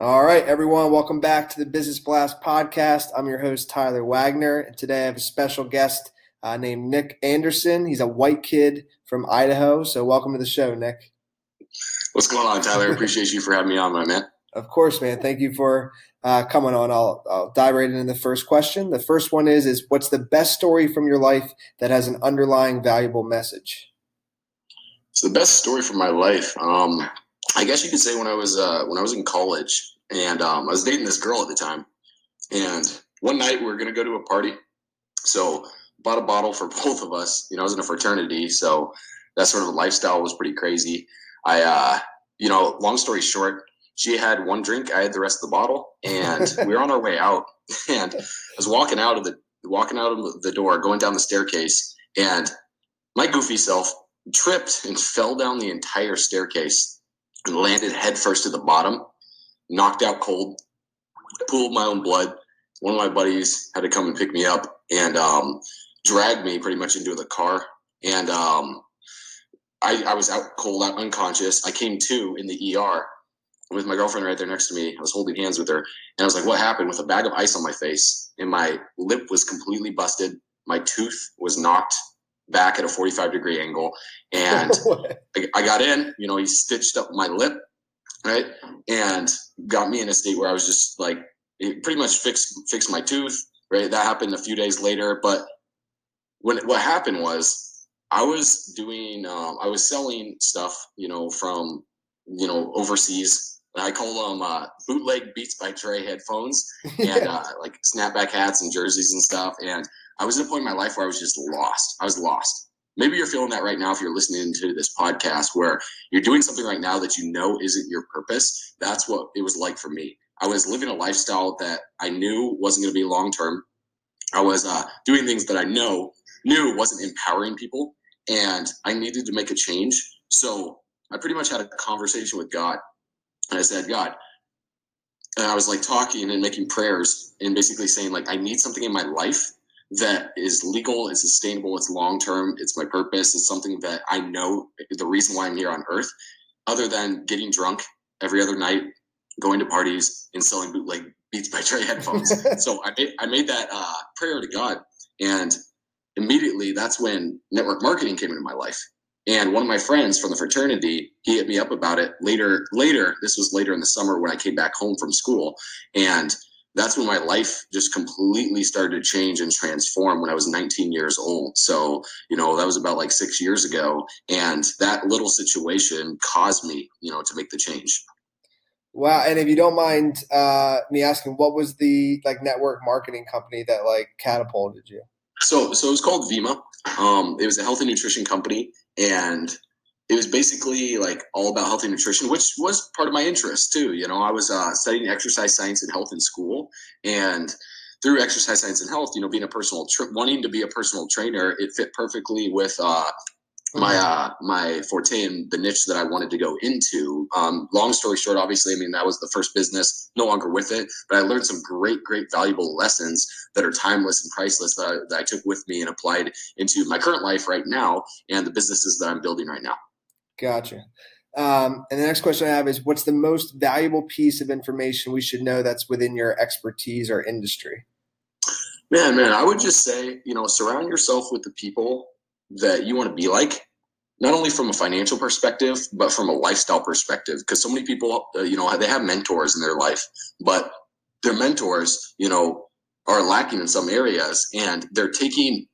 All right, everyone, welcome back to the Business Blast podcast. I'm your host, Tyler Wagner, and today I have a special guest uh, named Nick Anderson. He's a white kid from Idaho. So, welcome to the show, Nick. What's going on, Tyler? Appreciate you for having me on, my man. Of course, man. Thank you for uh, coming on. I'll, I'll dive right into the first question. The first one is: is what's the best story from your life that has an underlying valuable message? So the best story from my life. Um, I guess you could say when I was uh, when I was in college, and um, I was dating this girl at the time. And one night we were gonna go to a party, so bought a bottle for both of us. You know, I was in a fraternity, so that sort of lifestyle was pretty crazy. I, uh, you know, long story short, she had one drink, I had the rest of the bottle, and we were on our way out. And I was walking out of the walking out of the door, going down the staircase, and my goofy self tripped and fell down the entire staircase landed headfirst to the bottom, knocked out cold, pooled my own blood. One of my buddies had to come and pick me up and um, dragged me pretty much into the car. And um, I, I was out cold, out unconscious. I came to in the ER with my girlfriend right there next to me. I was holding hands with her, and I was like, "What happened?" With a bag of ice on my face, and my lip was completely busted. My tooth was knocked back at a 45 degree angle. And I, I got in, you know, he stitched up my lip, right? And got me in a state where I was just like, it pretty much fixed, fixed my tooth, right? That happened a few days later. But when what happened was I was doing, um, I was selling stuff, you know, from, you know, overseas I call them uh, bootleg Beats by Dre headphones and uh, like snapback hats and jerseys and stuff. And I was at a point in my life where I was just lost. I was lost. Maybe you're feeling that right now if you're listening to this podcast where you're doing something right now that you know isn't your purpose. That's what it was like for me. I was living a lifestyle that I knew wasn't going to be long term. I was uh, doing things that I know knew wasn't empowering people, and I needed to make a change. So I pretty much had a conversation with God, and I said, God, and I was like talking and making prayers and basically saying like I need something in my life that is legal, it's sustainable, it's long term, it's my purpose, it's something that I know the reason why I'm here on earth, other than getting drunk every other night, going to parties, and selling bootleg Beats by Dre headphones. so I made, I made that uh, prayer to God, and immediately that's when network marketing came into my life. And one of my friends from the fraternity, he hit me up about it later. Later, this was later in the summer when I came back home from school, and that's when my life just completely started to change and transform when I was 19 years old. So, you know, that was about like six years ago. And that little situation caused me, you know, to make the change. Wow. And if you don't mind uh, me asking, what was the like network marketing company that like catapulted you? So, so it was called Vemma. Um, it was a health and nutrition company. And it was basically like all about healthy nutrition, which was part of my interest too. You know, I was uh, studying exercise science and health in school, and through exercise science and health, you know, being a personal tra- wanting to be a personal trainer, it fit perfectly with uh, my mm-hmm. uh, my forte and the niche that I wanted to go into. Um, long story short, obviously, I mean that was the first business, no longer with it, but I learned some great, great, valuable lessons that are timeless and priceless that I, that I took with me and applied into my current life right now and the businesses that I'm building right now. Gotcha. Um, and the next question I have is what's the most valuable piece of information we should know that's within your expertise or industry? Man, man, I would just say, you know, surround yourself with the people that you want to be like, not only from a financial perspective, but from a lifestyle perspective. Because so many people, uh, you know, they have mentors in their life, but their mentors, you know, are lacking in some areas and they're taking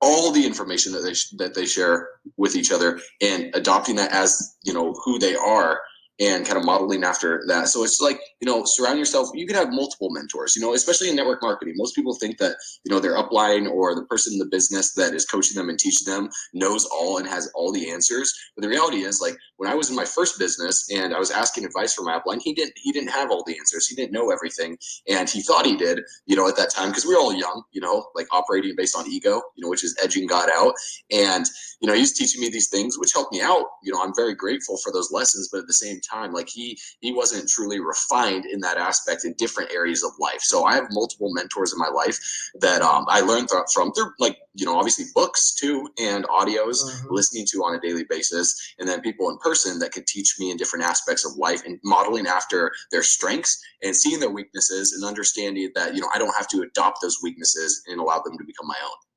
all the information that they that they share with each other and adopting that as you know who they are and kind of modeling after that. So it's like, you know, surround yourself. You can have multiple mentors, you know, especially in network marketing. Most people think that, you know, their upline or the person in the business that is coaching them and teaching them knows all and has all the answers. But the reality is like when I was in my first business and I was asking advice from my upline, he didn't he didn't have all the answers. He didn't know everything. And he thought he did, you know, at that time, because we're all young, you know, like operating based on ego, you know, which is edging God out. And, you know, he's teaching me these things which helped me out. You know, I'm very grateful for those lessons, but at the same time, time. Like he he wasn't truly refined in that aspect in different areas of life. So I have multiple mentors in my life that um, I learned from through like you know obviously books too and audios mm-hmm. listening to on a daily basis, and then people in person that could teach me in different aspects of life and modeling after their strengths and seeing their weaknesses and understanding that you know I don't have to adopt those weaknesses and allow them to become my own.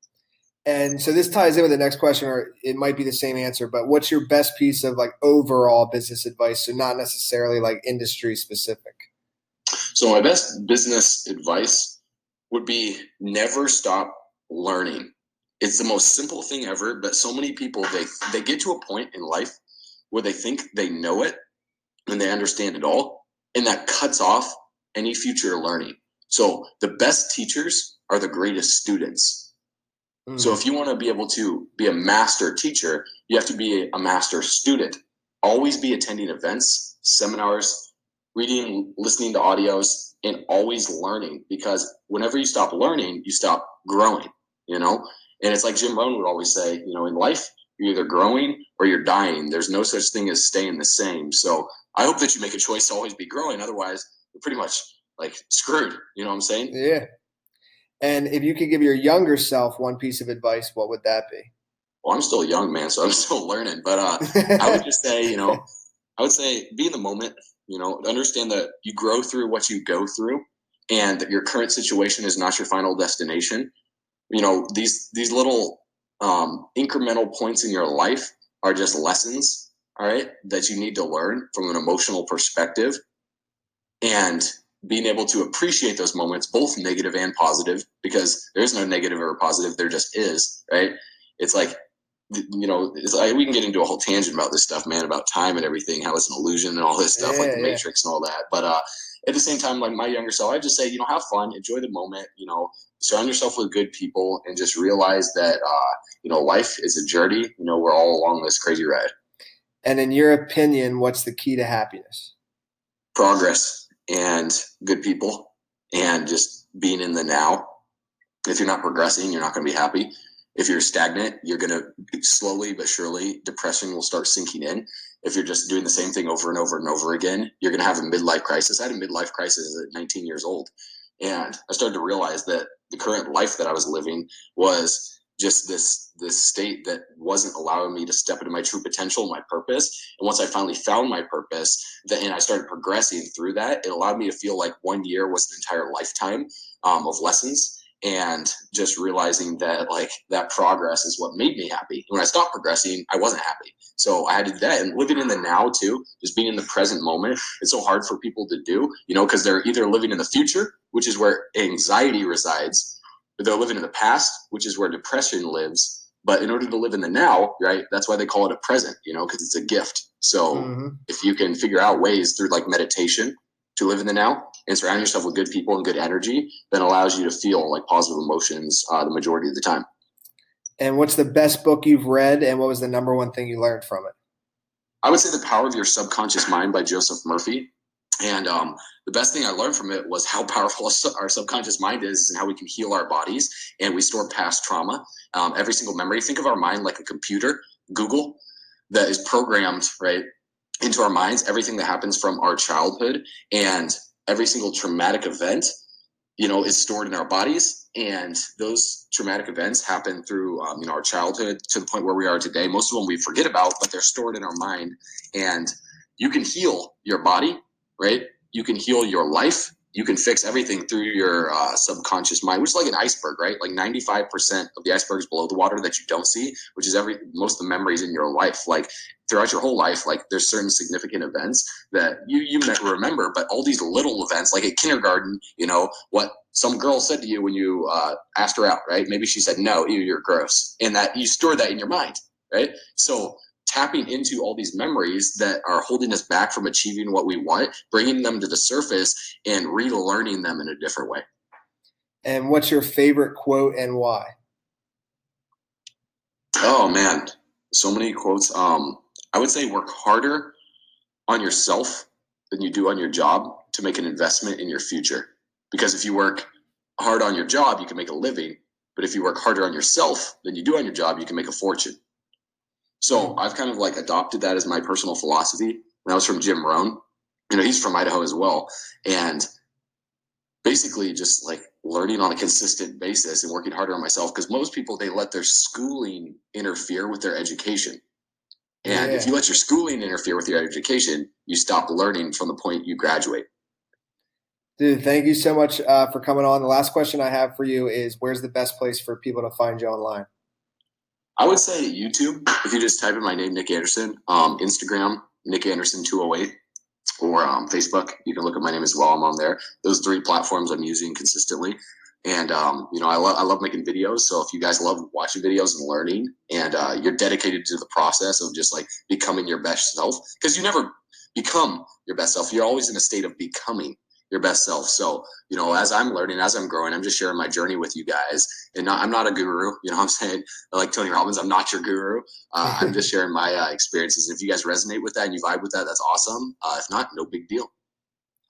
And so this ties in with the next question, or it might be the same answer, but what's your best piece of like overall business advice? So not necessarily like industry specific. So my best business advice would be never stop learning. It's the most simple thing ever, but so many people they they get to a point in life where they think they know it and they understand it all, and that cuts off any future learning. So the best teachers are the greatest students Mm. So if you want to be able to be a master teacher, you have to be a master student. Always be attending events, seminars, reading, listening to audios, and always learning because whenever you stop learning, you stop growing, you know? And it's like Jim Rohn would always say, you know, in life, you're either growing or you're dying. There's no such thing as staying the same. So I hope that you make a choice to always be growing. Otherwise, you're pretty much like screwed. You know what I'm saying? Yeah. And if you could give your younger self one piece of advice, what would that be? Well, I'm still young, man, so I'm still learning. But uh, I would just say, you know, I would say be in the moment. You know, understand that you grow through what you go through, and that your current situation is not your final destination. You know, these these little um, incremental points in your life are just lessons, all right, that you need to learn from an emotional perspective. And being able to appreciate those moments, both negative and positive, because there's no negative or positive, there just is, right? It's like, you know, it's like we can get into a whole tangent about this stuff, man, about time and everything, how it's an illusion and all this stuff, yeah, like the yeah. Matrix and all that. But uh, at the same time, like my younger self, I just say, you know, have fun, enjoy the moment, you know, surround yourself with good people, and just realize that, uh, you know, life is a journey. You know, we're all along this crazy ride. And in your opinion, what's the key to happiness? Progress and good people and just being in the now. If you're not progressing, you're not going to be happy. If you're stagnant, you're going to slowly but surely depression will start sinking in. If you're just doing the same thing over and over and over again, you're going to have a midlife crisis. I had a midlife crisis at 19 years old. And I started to realize that the current life that I was living was just this this state that wasn't allowing me to step into my true potential my purpose. And once i finally found my purpose then i started progressing through that it allowed me to feel like one year was an entire lifetime um, of lessons and just realizing that like that progress is what made me happy. When i stopped progressing i wasn't happy. So i had to do that. And living in the now too just being in the present moment it's so hard for people to do you know because they're either living in the future which is where anxiety resides they're living in the past, which is where depression lives. But in order to live in the now, right, that's why they call it a present, you know, because it's a gift. So mm-hmm. if you can figure out ways through like meditation to live in the now and surround yourself with good people and good energy, then allows you to feel like positive emotions uh, the majority of the time. And what's the best book you've read, and what was the number one thing you learned from it? I would say The Power of Your Subconscious Mind by Joseph Murphy. And um, the best thing I learned from it was how powerful our subconscious mind is and how we can heal our bodies and we store past trauma. Um, every single memory. Think of our mind like a computer, Google, that is programmed right into our minds. Everything that happens from our childhood and every single traumatic event, you know, is stored in our bodies. And those traumatic events happen through, um, you know, our childhood to the point where we are today. Most of them we forget about, but they're stored in our mind. And you can heal your body right? You can heal your life. You can fix everything through your uh, subconscious mind, which is like an iceberg, right? Like 95% of the iceberg is below the water that you don't see, which is every most of the memories in your life. Like throughout your whole life, like there's certain significant events that you you remember, but all these little events, like at kindergarten, you know what some girl said to you when you uh, asked her out, right? Maybe she said no, you're gross, and that you store that in your mind, right? So tapping into all these memories that are holding us back from achieving what we want, bringing them to the surface and relearning them in a different way. And what's your favorite quote and why? Oh man, so many quotes. Um, I would say work harder on yourself than you do on your job to make an investment in your future. Because if you work hard on your job, you can make a living. But if you work harder on yourself than you do on your job, you can make a fortune. So I've kind of like adopted that as my personal philosophy. and that was from Jim Rohn. You know, he's from Idaho as well, and basically just like learning on a consistent basis and working harder on myself because most people they let their schooling interfere with their education and yeah. if you let your schooling interfere with your education you stop learning from the point you graduate dude thank you so much uh, for coming on the last question i have for you is where's the best place for people to find you online i would say youtube if you just type in my name nick anderson um, instagram nick anderson 208 or um, Facebook. You can look at my name as well. I'm on there. Those three platforms I'm using consistently. And um, you know, I love I love making videos. So if you guys love watching videos and learning, and uh, you're dedicated to the process of just like becoming your best self, because you never become your best self. You're always in a state of becoming your best self. So, you know, as I'm learning, as I'm growing, I'm just sharing my journey with you guys. And not, I'm not a guru, you know what I'm saying? Like Tony Robbins, I'm not your guru. Uh, I'm just sharing my uh, experiences. If you guys resonate with that and you vibe with that, that's awesome. Uh, if not, no big deal.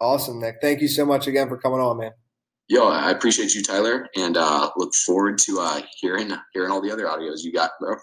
Awesome, Nick. Thank you so much again for coming on, man. Yo, I appreciate you, Tyler, and uh, look forward to uh, hearing hearing all the other audios you got, bro.